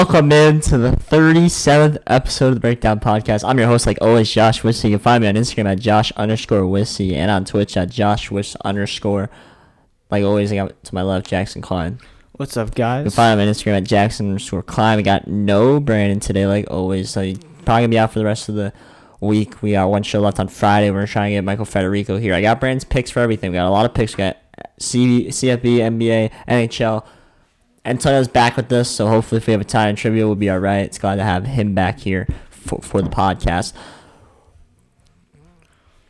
welcome in to the 37th episode of the Breakdown Podcast. I'm your host, like always, Josh Wissy. You can find me on Instagram at Josh underscore Wissy and on Twitch at Josh Wiss underscore. Like always, I got to my left, Jackson Klein. What's up, guys? You can find him on Instagram at Jackson underscore Klein. We got no Brandon today, like always. So probably going to be out for the rest of the week. We got one show left on Friday. We're trying to get Michael Federico here. I got Brandon's picks for everything. We got a lot of picks. We got C- CFB, NBA, NHL. Antonio's back with us, so hopefully, if we have a tie in trivia, we'll be all right. It's glad to have him back here for, for the podcast.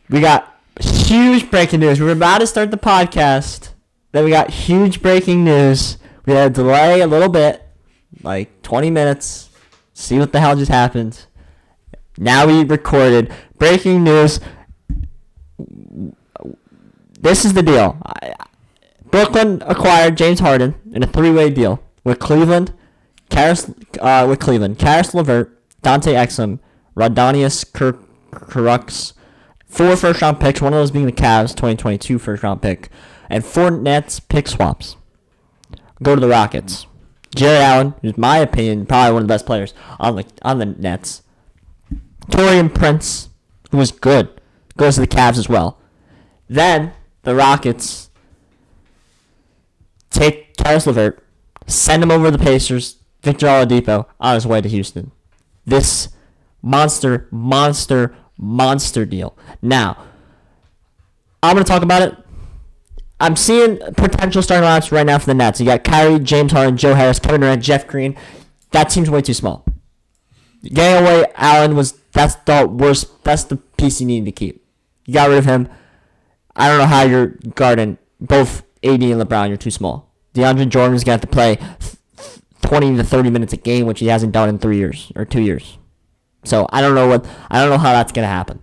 We got huge breaking news. We were about to start the podcast, then we got huge breaking news. We had a delay a little bit, like 20 minutes. See what the hell just happened. Now we recorded breaking news. This is the deal. I, Brooklyn acquired James Harden in a three-way deal with Cleveland, Karis, uh, with Cleveland, Caris LeVert, Dante Exum, Rodonius Kirk, four first-round picks, one of those being the Cavs 2022 first-round pick, and four Nets pick swaps. Go to the Rockets. Jarrett Allen, who's my opinion probably one of the best players on the on the Nets. Taurean Prince, who was good, goes to the Cavs as well. Then the Rockets take Caris LeVert, send him over to the Pacers, Victor Oladipo on his way to Houston. This monster, monster, monster deal. Now, I'm gonna talk about it. I'm seeing potential starting lineups right now for the Nets. You got Kyrie, James Harden, Joe Harris, Kevin Durant, Jeff Green. That team's way too small. Getting away Allen was that's the worst. That's the piece you needed to keep. You got rid of him. I don't know how you're guarding both AD and LeBron. You're too small. DeAndre Jordan's have to play 20 to 30 minutes a game, which he hasn't done in three years or two years. So I don't know what I don't know how that's gonna happen.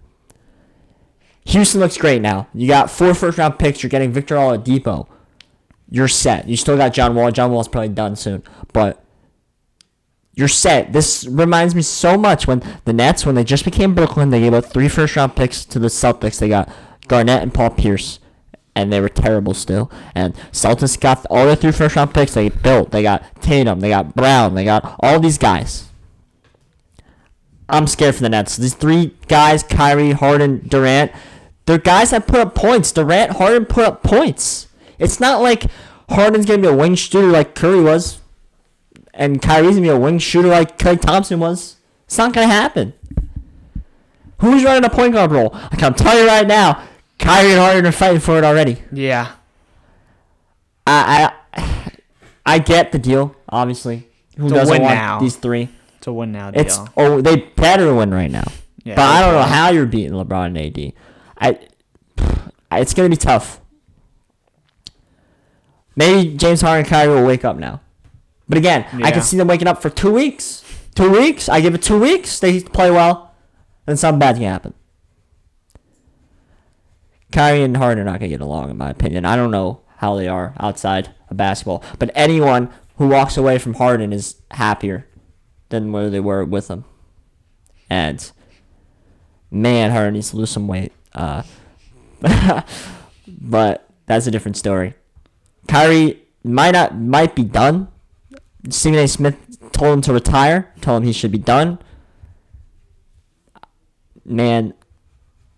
Houston looks great now. You got four first round picks. You're getting Victor Oladipo. You're set. You still got John Wall. John Wall's probably done soon, but you're set. This reminds me so much when the Nets, when they just became Brooklyn, they gave up three first round picks to the Celtics. They got Garnett and Paul Pierce, and they were terrible still. And Celtics got all their three first round picks they built. They got Tatum, they got Brown, they got all these guys. I'm scared for the Nets. These three guys, Kyrie, Harden, Durant, they're guys that put up points. Durant, Harden put up points. It's not like Harden's gonna be a wing shooter like Curry was, and Kyrie's gonna be a wing shooter like Klay Thompson was. It's not gonna happen. Who's running a point guard role? I can tell you right now, Kyrie and Harden are fighting for it already. Yeah. I I, I get the deal, obviously. Who doesn't want now. these three? It's a win now deal. It's oh they better win right now. Yeah, but I don't know how you're beating LeBron and AD. I it's gonna be tough. Maybe James Harden and Kyrie will wake up now. But again, I can see them waking up for two weeks. Two weeks. I give it two weeks. They play well, and something bad can happen. Kyrie and Harden are not gonna get along, in my opinion. I don't know how they are outside of basketball, but anyone who walks away from Harden is happier than where they were with him. And man, Harden needs to lose some weight. Uh, but that's a different story. Kyrie might not might be done. Stephen A. Smith told him to retire. Told him he should be done. Man,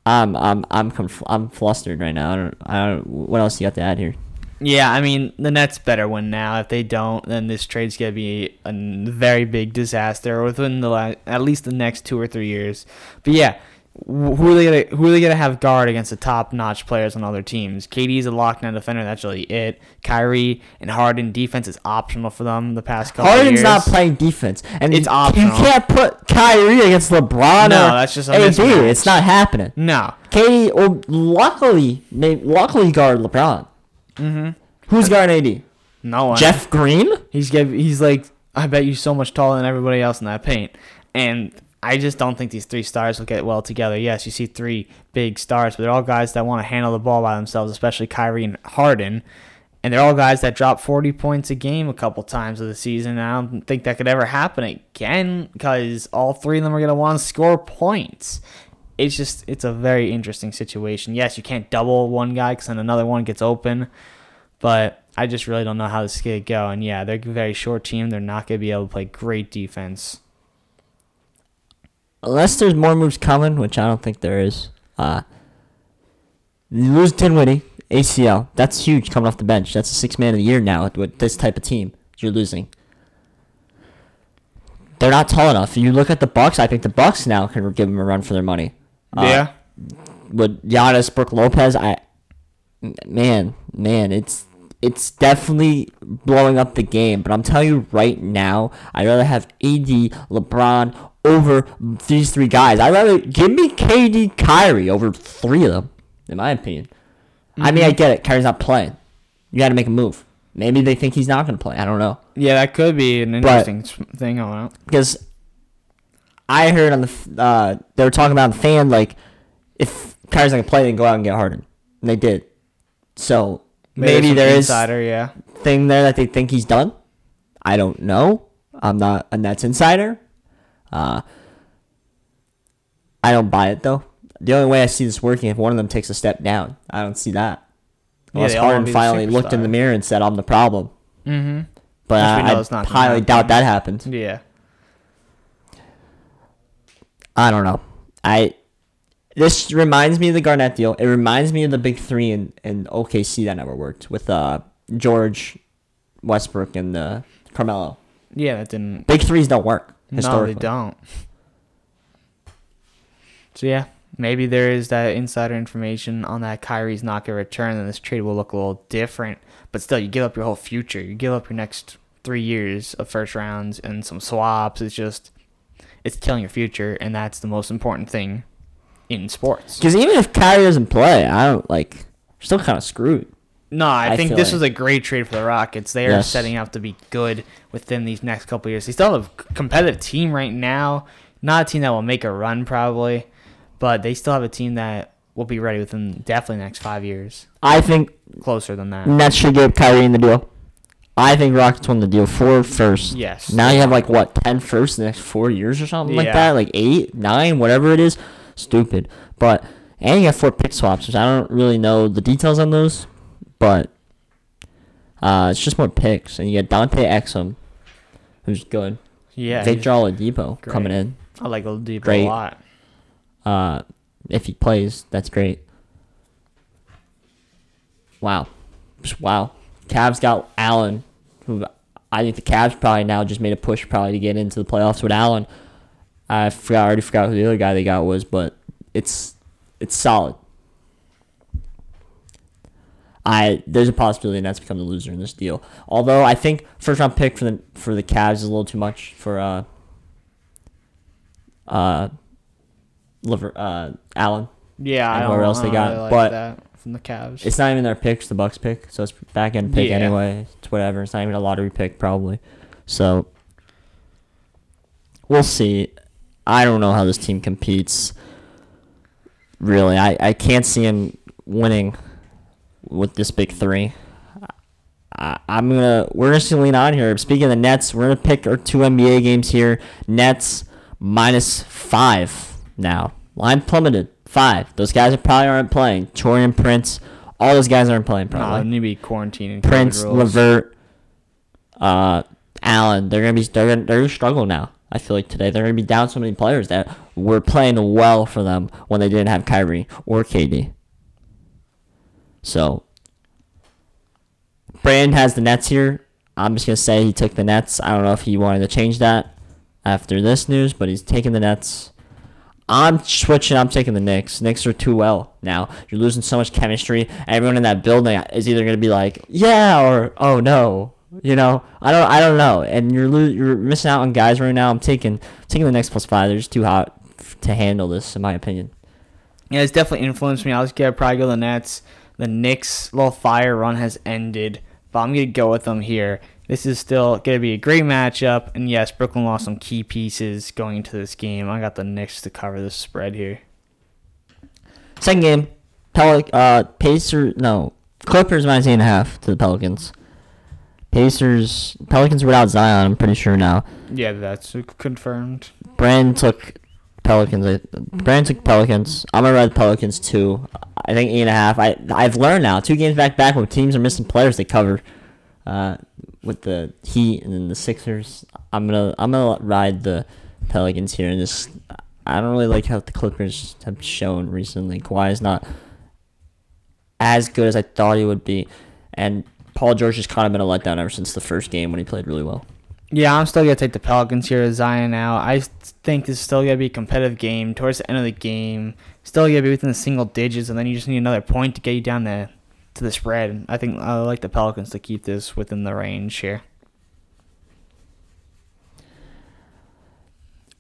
I'm I'm I'm conf- I'm flustered right now. I don't I don't. What else you got to add here? yeah, I mean, the Nets better win now. If they don't, then this trade's to be a very big disaster within the la- at least the next two or three years. But yeah, who are they gonna who are they gonna have guard against the top notch players on other teams? KD's a lockdown defender. That's really it. Kyrie and Harden defense is optional for them the past couple Harden's years. not playing defense, and It's optional. you can't put Kyrie against LeBron No, that's just a AD. mismatch. It's not happening. No, KD, or luckily, luckily guard LeBron. Mm-hmm. Who's guarding AD? no one. Jeff Green? He's give, he's like I bet you so much taller than everybody else in that paint, and I just don't think these three stars will get well together. Yes, you see three big stars, but they're all guys that want to handle the ball by themselves, especially Kyrie and Harden, and they're all guys that drop 40 points a game a couple times of the season. And I don't think that could ever happen again because all three of them are gonna want to score points. It's just it's a very interesting situation. Yes, you can't double one guy because then another one gets open. But I just really don't know how this is going to go. And yeah, they're a very short team. They're not going to be able to play great defense. Unless there's more moves coming, which I don't think there is. Uh, you lose Dinwiddie, ACL. That's huge coming off the bench. That's a six man of the year now with, with this type of team. You're losing. They're not tall enough. You look at the Bucks. I think the Bucks now can give them a run for their money. Uh, yeah. with Giannis, Brook Lopez, I man, man, it's it's definitely blowing up the game. But I'm telling you right now, I'd rather have AD, LeBron over these three guys. I'd rather give me KD, Kyrie over three of them, in my opinion. I mean, I get it. Kyrie's not playing. You got to make a move. Maybe they think he's not going to play. I don't know. Yeah, that could be an interesting s- thing. I don't because I heard on the uh, they were talking about the fan like if Kyrie's not gonna play, then go out and get Harden, and they did. So maybe, some there is insider, yeah. thing there that they think he's done. I don't know. I'm not a Nets insider. Uh, I don't buy it though. The only way I see this working if one of them takes a step down. I don't see that. Unless they Harden finally looked in the mirror and said, "I'm the problem." Mm-hmm. But I, I highly doubt that happened. Yeah. I don't know. I this reminds me of the Garnett deal. It reminds me of the big three in, in OKC that never worked with uh George, Westbrook, and uh, Carmelo. Yeah, that didn't. Big threes don't work No, historically. they don't. So yeah, maybe there is that insider information on that Kyrie's not going to return, and this trade will look a little different. But still, you give up your whole future. You give up your next three years of first rounds and some swaps. It's just, it's killing your future, and that's the most important thing in sports. Because even if Kyrie doesn't play, I don't like. Still kind of screwed. No, I, I think feel this like- was a great trade for the Rockets. They are Yes. setting up to be good within these next couple of years. They still have a competitive team right now. Not a team that will make a run probably, but they still have a team that will be ready within definitely the next five years. I think Closer than that. Nets should give Kyrie in the deal. I think Rockets won the deal for first. Yes. Now you have like what ten first in the next four years or something like Yeah. that, like eight, nine, whatever it is. Stupid, but and you got four pick swaps, which I don't really know the details on those, but uh, it's just more picks, and you got Dante Exum, who's good. Yeah, Victor Oladipo great. coming in. I like Oladipo Great. a lot. Uh, if he plays, that's great. Wow, Just wow. Cavs got Allen, who I think the Cavs probably now just made a push probably to get into the playoffs with Allen. I forgot, I already forgot who the other guy they got was, but it's it's solid. I there's a possibility Nets become the loser in this deal. Although I think first round pick for the for the Cavs is a little too much for uh uh liver uh Allen. Yeah, I And don't whoever else they got, I like but that from the Cavs. It's not even their pick, it's the Bucks pick, so it's back end pick Yeah. anyway. It's whatever. It's not even a lottery pick probably. So we'll see. I don't know how this team competes. Really, I, I can't see him winning with this big three. I, I'm gonna we're just gonna lean on here. Speaking of the Nets, we're gonna pick our two NBA games here. Nets minus five now. Line plummeted five. Those guys are probably aren't playing. Taurean Prince, all those guys aren't playing no, probably. need to be quarantining. Prince. Levert, uh, Allen. They're gonna be they're gonna they're gonna struggle now. I feel like today they're gonna be down so many players that were playing well for them when they didn't have Kyrie or KD. So Brand has the Nets here. I'm just gonna say he took the Nets. I don't know if he wanted to change that after this news, but he's taking the Nets. I'm switching. I'm taking the Knicks. Knicks are too well now. You're losing so much chemistry. Everyone in that building is either gonna be like, yeah, or oh no. You know, I don't, I don't know. And you're lo- you're missing out on guys right now. I'm taking taking the Knicks plus five. They're just too hot f- to handle this, in my opinion. Yeah, it's definitely influenced me. I was gonna probably go the Nets. The Knicks' little fire run has ended, but I'm gonna go with them here. This is still gonna be a great matchup, and yes, Brooklyn lost some key pieces going into this game. I got the Knicks to cover the spread here. Second game, Pelic, uh, Pacers, no, Clippers minus eight and a half to the Pelicans. Pacers, Pelicans without Zion, I'm pretty sure now. Yeah, that's confirmed. Brand took Pelicans. I, Brandon took Pelicans. I'm gonna ride the Pelicans too. I think eight and a half. I I've learned now. Two games back back when teams are missing players, they cover. Uh, with the Heat and then the Sixers, I'm gonna I'm gonna ride the Pelicans here and just I don't really like how the Clippers have shown recently. Kawhi is not as good as I thought he would be, and Paul George has kind of been a letdown ever since the first game when he played really well. Yeah, I'm still gonna take the Pelicans here as Zion out. I think this is still gonna be a competitive game towards the end of the game. Still gonna be within the single digits, and then you just need another point to get you down there to the spread. I think I like the Pelicans to keep this within the range here.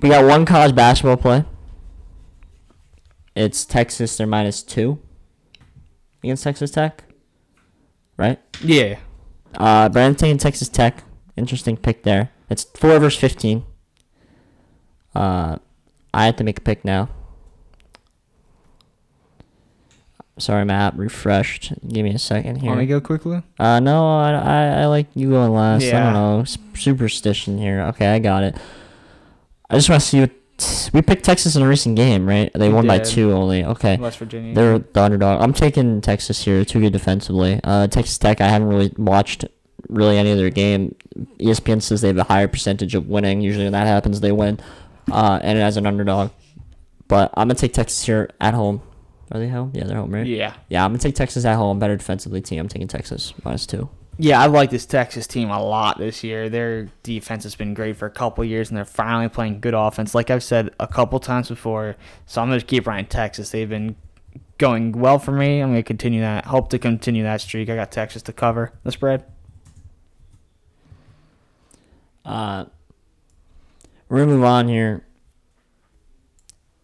We got one college basketball play. It's Texas. They're minus two against Texas Tech, right? Yeah. Uh, Brandon taking Texas Tech. Interesting pick there. It's four versus fifteen. Uh, I have to make a pick now. Sorry, my app refreshed. Give me a second here. Want me to go quickly? Uh, no, I, I, I like you going last. Yeah. I don't know. Superstition here. Okay, I got it. I just want to see what. We picked Texas in a recent game, right? They We won by two only. Okay. West Virginia. They're the underdog. I'm taking Texas here. Too good defensively. Uh, Texas Tech. I haven't really watched really any of their game. ESPN says they have a higher percentage of winning. Usually when that happens, they win. Uh, and as an underdog. But I'm gonna take Texas here at home. Are they home? Yeah, they're home, right? yeah. Yeah, I'm gonna take Texas at home. Better defensively team. I'm taking Texas minus two. Yeah, I like this Texas team a lot this year. Their defense has been great for a couple years, and they're finally playing good offense. Like I've said a couple times before, so I'm going to keep riding Texas. They've been going well for me. I'm going to continue that. Hope to continue that streak. I got Texas to cover the spread. Uh, we're gonna move on here.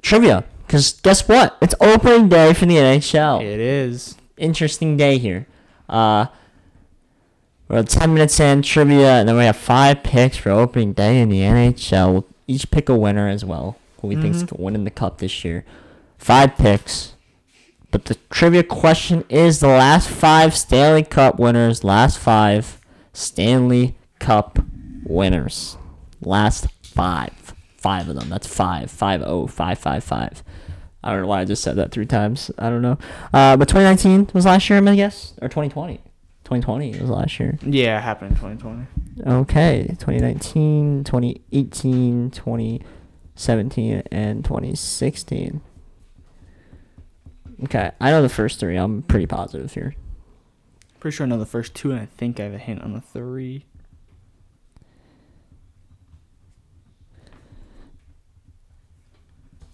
Trivia, because guess what? It's opening day for the NHL. It is. Interesting day here. Uh, we're at ten minutes in trivia, and then we have five picks for opening day in the NHL. We'll each pick a winner as well, who we think's winning the cup this year. Five picks. But the trivia question is the last five Stanley Cup winners, last five Stanley Cup winners. Last five. Five of them. That's five. Five oh five five five. I don't know why I just said that three times. I don't know. Uh, but 2019 was last year, I'm gonna guess, or 2020. 2020 was last year. Yeah, it happened in 2020. Okay, 2019, 2018, 2017, and 2016. Okay, I know the first three. I'm pretty positive here. Pretty sure I know the first two, and I think I have a hint on the three.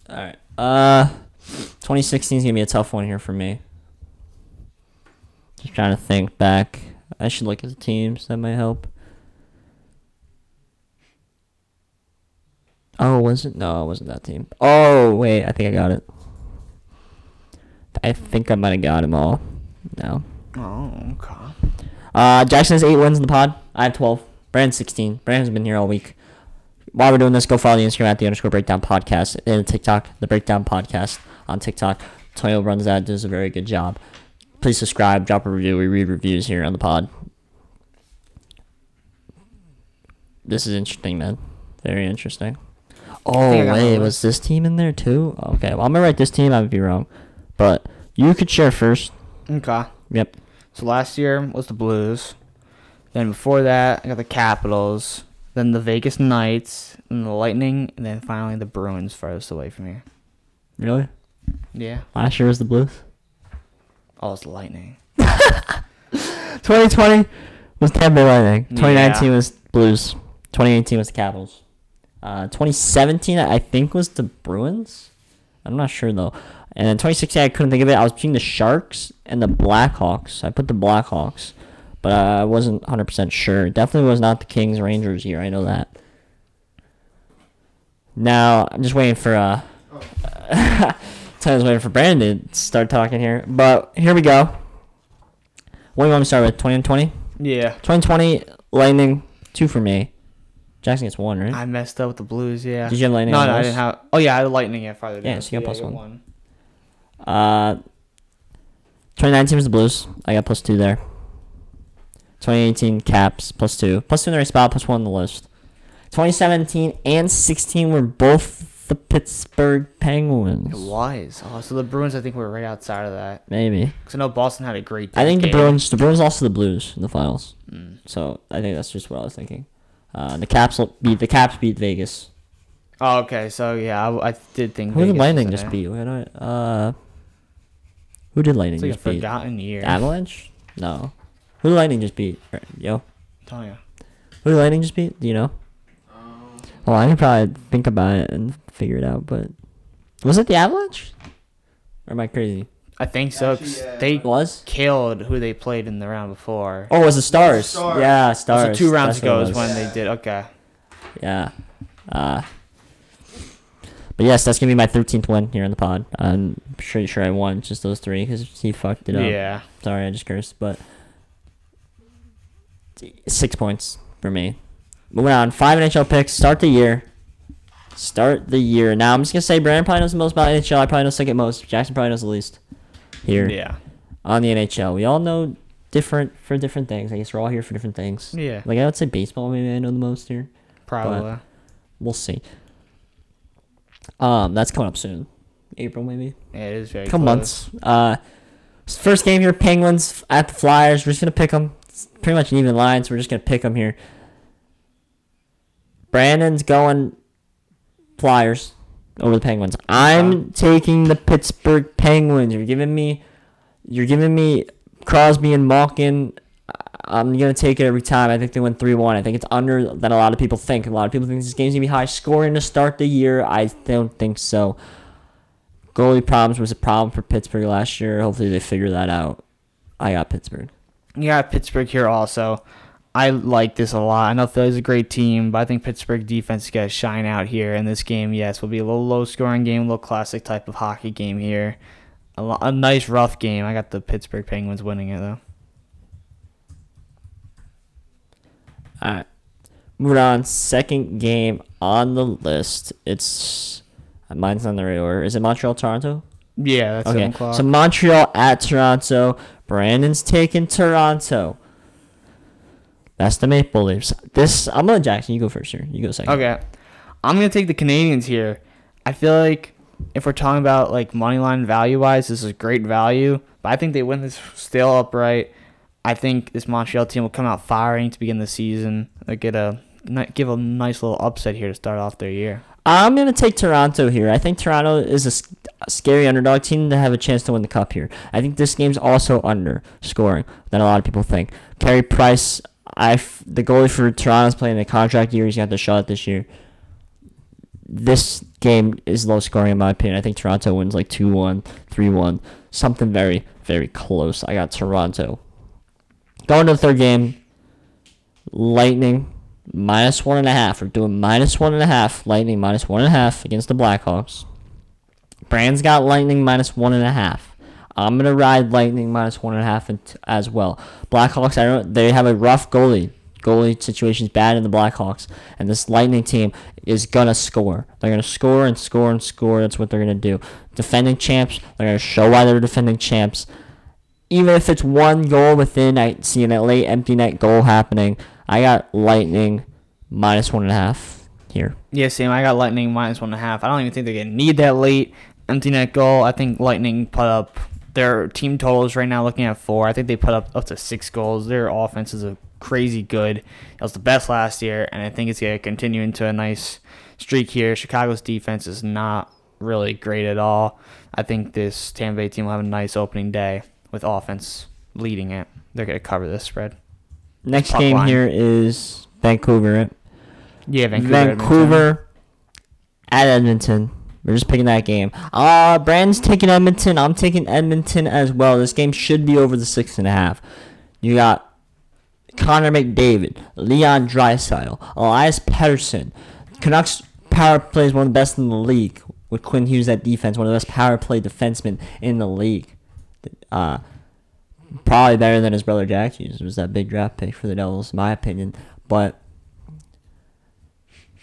All right. Uh, 2016 is gonna be a tough one here for me. Trying to think back. I should look at the teams. That might help. Oh, was it? No, it wasn't that team. Oh, wait. I think I got it. I think I might have got them all. No. Oh, okay. Uh, Jackson has eight wins in the pod. I have 12. Brandon 16. Brandon's been here all week. While we're doing this, go follow the Instagram at the underscore breakdown podcast and TikTok, the breakdown podcast on TikTok. Toyo runs that, does a very good job. Please subscribe, drop a review. We read reviews here on the pod. This is interesting, man. Very interesting. Oh, think I got my wait, was this team in there too? Okay, well, I'm to write this team. I would be wrong. But you could share first. Okay. Yep. So last year was the Blues. Then before that, I got the Capitals. Then the Vegas Knights. Then the Lightning. And then finally the Bruins farthest away from here. Really? Yeah. Last year was the Blues. Oh, it's Lightning. 2020 was Tampa Bay Lightning. 2019 Yeah. was Blues. 2018 was the Capitals. Uh, 2017 I think was the Bruins. I'm not sure though. And then 2016 I couldn't think of it. I was between the Sharks and the Blackhawks. I put the Blackhawks, but I wasn't 100% sure. Definitely was not the Kings Rangers year. I know that. Now I'm just waiting for uh. I was waiting for Brandon to start talking here, but here we go. What do you want me to start with? 20 and 20? Yeah. 2020, Lightning, two for me. Jackson gets one, right? I messed up with the Blues, yeah. Did you have Lightning No, no, I didn't have. Oh, yeah, I had Lightning yeah, down. Yeah, so you got I plus got one. Uh, 2019 was the Blues. I got plus two there. 2018 Caps plus two, plus two in the right spot, plus one on the list. 2017 and 16 were both the Pittsburgh It Penguins. was. Oh, so the Bruins, I think, were right outside of that. Maybe. Because I know Boston had a great. I think the. Bruins. The Bruins lost to the Blues in the finals. Mm. So I think that's just what I was thinking. Uh, the Caps beat the Caps beat Vegas. Oh, okay. So yeah, I, I did think. Who did Vegas Lightning just beat? Wait, Uh, who did Lightning It's like just beat? forgotten year. Avalanche? No. Who did Lightning just beat? Yo, Tell who did Lightning just beat? Do you know? Well, I can probably think about it and figure it out. But was it the Avalanche? Or am I crazy? I think so. 'cause they It was. killed who they played in the round before. Oh, it was the Stars. Stars. Yeah, Stars. so two rounds That's what ago it is was. when they did. Okay. Yeah. Uh, but yes, that's gonna be my 13th win here in the pod. I'm pretty sure I won just those three because he fucked it up. Yeah. Sorry, I just cursed, but six points for me. Moving on, five NHL picks. Start the year. Start the year. Now I'm just gonna say Brandon probably knows the most about NHL. I probably know second most. Jackson probably knows the least. Here Yeah. on the NHL, we all know different for different things. I guess we're all here for different things. Yeah. Like I would say baseball, maybe I know the most here. Probably. We'll see. Um, that's coming up soon. April maybe. yeah, it is very. couple close. months. Uh, first game here, Penguins at the Flyers. We're just gonna pick them. It's pretty much an even line, so we're just gonna pick them here. Brandon's going Flyers over the Penguins. I'm uh-huh. taking the Pittsburgh Penguins. You're giving me, you're giving me Crosby and Malkin. I'm gonna take it every time. I think they win three one. I think it's under than a lot of people think. A lot of people think this game's gonna be high scoring to start the year. I don't think so. Goalie problems was a problem for Pittsburgh last year. Hopefully they figure that out. I got Pittsburgh. You got Pittsburgh here also. I like this a lot. I know Philly's a great team, but I think Pittsburgh defense is going to shine out here in this game. Yes, will be a little low scoring game, a little classic type of hockey game here. A, lo- a nice rough game. I got the Pittsburgh Penguins winning it though. All right. Moving on. Second game on the list. It's uh, mine's on the right order. Is it Montreal Toronto? Yeah, that's Okay. So Montreal at Toronto. Brandon's taking Toronto. That's the Maple Leafs. This I'm gonna Jackson. You go first here. You go second. Okay. I'm gonna take the Canadiens here. I feel like if we're talking about like money line value wise, this is great value. But I think they win this still upright. I think this Montreal team will come out firing to begin the season. They get a give a nice little upset here to start off their year. I'm gonna take Toronto here. I think Toronto is a scary underdog team to have a chance to win the cup here. I think this game's also under scoring than a lot of people think. Carey Price, I f- the goalie for Toronto's playing the contract year. He's got the shot this year. This game is low scoring in my opinion. I think Toronto wins like 2-1, 3-1, something very very close. I got Toronto. Going to the third game, Lightning minus one and a half. We're doing minus one and a half. Lightning minus one and a half against the Blackhawks. Brand's got Lightning minus one and a half. I'm gonna ride Lightning minus one and a half int- as well. Blackhawks, I don't. They have a rough goalie. Goalie situation's bad in the Blackhawks, and this Lightning team is gonna score. They're gonna score and score and score. That's what they're gonna do. Defending champs, they're gonna show why they're defending champs even if it's one goal within, I see a late empty net goal happening. I got Lightning minus one and a half here. Yeah, same. I got Lightning minus one and a half. I don't even think they're gonna need that late empty net goal. I think Lightning put up their team totals right now looking at four. I think they put up up to six goals. Their offense is a crazy good. It was the best last year, and I think it's gonna continue into a nice streak here. Chicago's defense is not really great at all. I think this Tampa Bay team will have a nice opening day with offense leading it. They're gonna cover this spread. Next Puck game line. here is Vancouver. Yeah, Vancouver. Vancouver, Edmonton. at Edmonton. We're just picking that game. Uh Brandon's taking Edmonton. I'm taking Edmonton as well. This game should be over the six and a half. You got Connor McDavid, Leon Draisaitl, Elias Pettersson. Canucks power play is one of the best in the league. With Quinn Hughes at defense, one of the best power play defensemen in the league. Uh, probably better than his brother Jack Hughes. Was that big draft pick for the Devils, in my opinion. But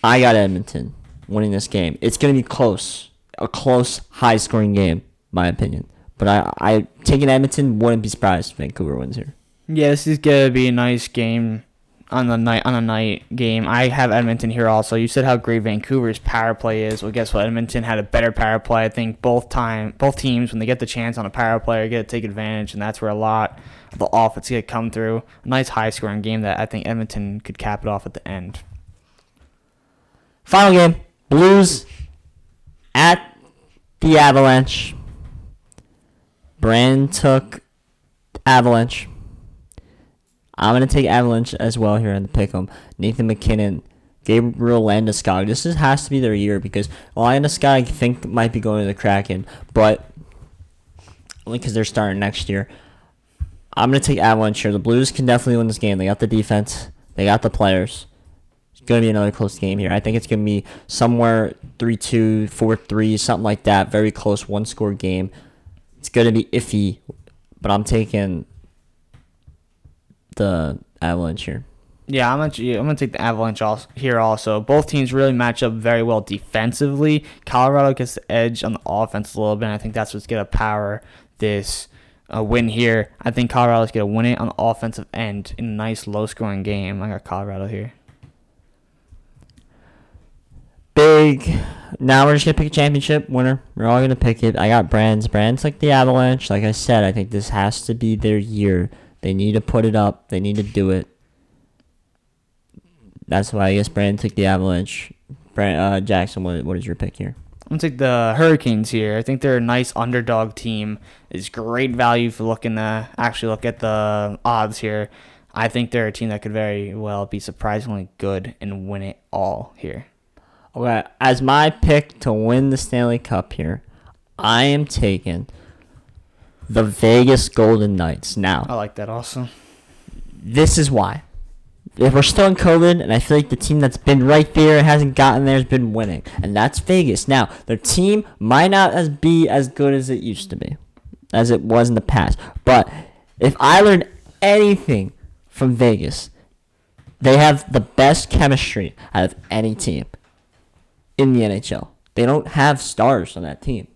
I got Edmonton winning this game. It's gonna be close, a close, high-scoring game, my opinion. But I, I taking Edmonton wouldn't be surprised if Vancouver wins here. Yeah, this is gonna be a nice game. on the night on a night game. I have Edmonton here also. You said how great Vancouver's power play is. Well, guess what? Edmonton had a better power play. I think both time both teams when they get the chance on a power play, are get to take advantage, and that's where a lot of the offense get come through. A nice high scoring game that I think Edmonton could cap it off at the end. Final game: Blues at the Avalanche. Brand took Avalanche. I'm gonna take Avalanche as well here in the pick'em. Nathan MacKinnon, Gabriel Landeskog. This is, has to be their year because Landeskog I think might be going to the Kraken, but only because they're starting next year. I'm gonna take Avalanche here. The Blues can definitely win this game. They got the defense. They got the players. It's gonna be another close game here. I think it's gonna be somewhere 3-2, 4-3, something like that. Very close, one score game. It's gonna be iffy, but I'm taking the Avalanche here. Yeah, I'm gonna I'm gonna take the Avalanche also, here also. Both teams really match up very well defensively. Colorado gets the edge on the offense a little bit. And I think that's what's gonna power this uh, win here. I think Colorado's gonna win it on the offensive end in a nice low scoring game. I got Colorado here. Big. Now we're just gonna pick a championship winner. We're all gonna pick it. I got Brands. Brands like the Avalanche. Like I said, I think this has to be their year. They need to put it up. They need to do it. That's why I guess Brand took the Avalanche. Brand, uh, Jackson, what, what is your pick here? I'm gonna take the Hurricanes here. I think they're a nice underdog team. It's great value for looking to actually look at the odds here. I think they're a team that could very well be surprisingly good and win it all here. Okay, as my pick to win the Stanley Cup here, I am taking the Vegas Golden Knights. Now, I like that also. this is why. If we're still in COVID, and I feel like the team that's been right there and hasn't gotten there has been winning, and that's Vegas. Now, their team might not as be as good as it used to be, as it was in the past. But if I learned anything from Vegas, they have the best chemistry out of any team in the NHL. They don't have stars on that team.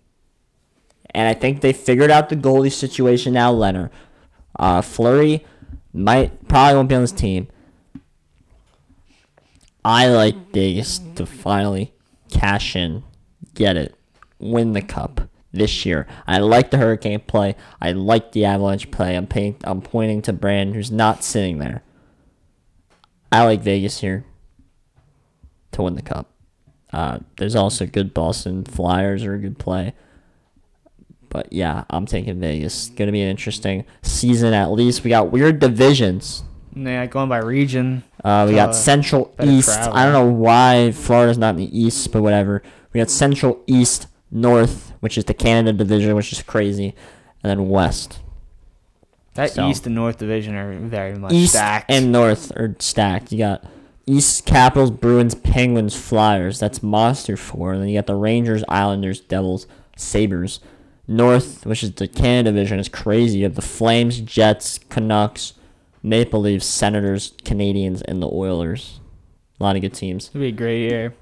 And I think they figured out the goalie situation now, Leonard. Uh, Fleury might probably won't be on this team. I like Vegas to finally cash in, get it, win the cup this year. I like the Hurricane play. I like the Avalanche play. I'm paying, I'm pointing to Brand who's not sitting there. I like Vegas here to win the cup. Uh, there's also good Boston Flyers are a good play. But yeah, I'm taking Vegas. Gonna be an interesting season at least. We got weird divisions. Yeah, going by region. Uh, we Uh, got Central East. travel. I don't know why Florida's not in the East, but whatever. We got Central East, North, which is the Canada division, which is crazy, and then West. That So- East and North division are very much East stacked. and North are stacked. You got East Capitals, Bruins, Penguins, Flyers. That's monster four. And then you got the Rangers, Islanders, Devils, Sabres. North, which is the Canada division, is crazy. You have the Flames, Jets, Canucks, Maple Leafs, Senators, Canadiens, and the Oilers. A lot of good teams. It'll be a great year.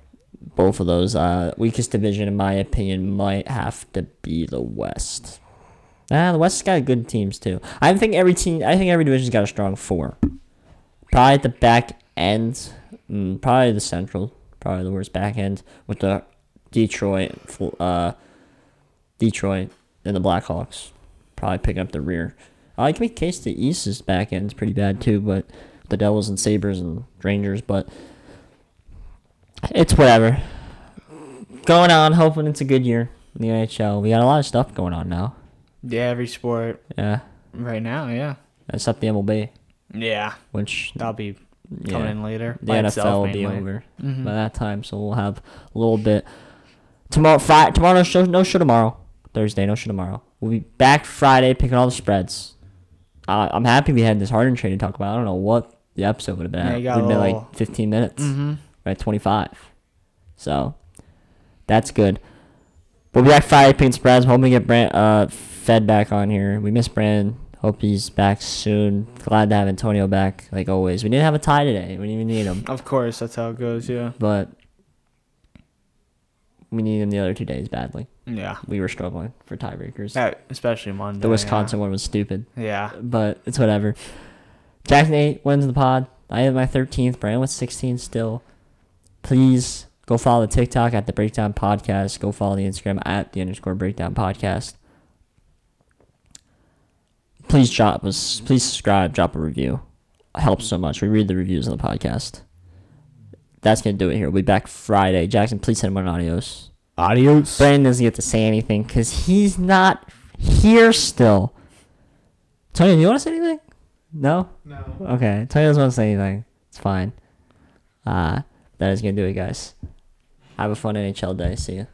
Both of those. Uh, weakest division, in my opinion, might have to be the West. Ah, the West's got good teams too. I think every team. I think every division's got a strong four. Probably at the back end. Mm, probably the Central. Probably the worst back end with the Detroit, uh, Detroit, and the Blackhawks. Probably pick up the rear. I can make case the East's back end's pretty bad too, but the Devils and Sabres and Rangers, but it's whatever. Going on, hoping it's a good year in the NHL. We got a lot of stuff going on now. Yeah, every sport Yeah, right now. Yeah. except the MLB, Yeah, which that'll be coming yeah, in later. the by NFL will be over Mhm. by that time, so we'll have a little bit tomorrow. Friday, tomorrow no show, no show tomorrow. Thursday, no show tomorrow. We'll be back Friday picking all the spreads. Uh, I'm happy we had this Harden trade to talk about. I don't know what the episode would have been. Yeah, you Would have been like 15 minutes. Mhm. right? 25. So that's good. We'll be back Friday picking spreads. Hoping to get Brand, uh, Fed back on here. We miss Brand. Hope he's back soon. Glad to have Antonio back, like always. We didn't have a tie today. We didn't even need him. Of course, that's how it goes. Yeah. But we need him the other two days badly. Yeah. We were struggling for tiebreakers. Yeah, especially Monday. The Wisconsin one was stupid. Yeah. But it's whatever. Jackson 8 wins the pod. I have my 13th. Brandon with 16 still. Please go follow the TikTok at the Breakdown Podcast. Go follow the Instagram at the underscore Breakdown Podcast. Please drop us. Please subscribe. Drop a review. It helps so much. We read the reviews on the podcast. That's gonna do it here. We'll be back Friday. Jackson, please send him an adios. Adios. Brandon doesn't get to say anything because he's not here still. Tony, do you want to say anything? No? No. Okay. Tony doesn't want to say anything. It's fine. Uh, that is going to do it, guys. Have a fun NHL day. See ya.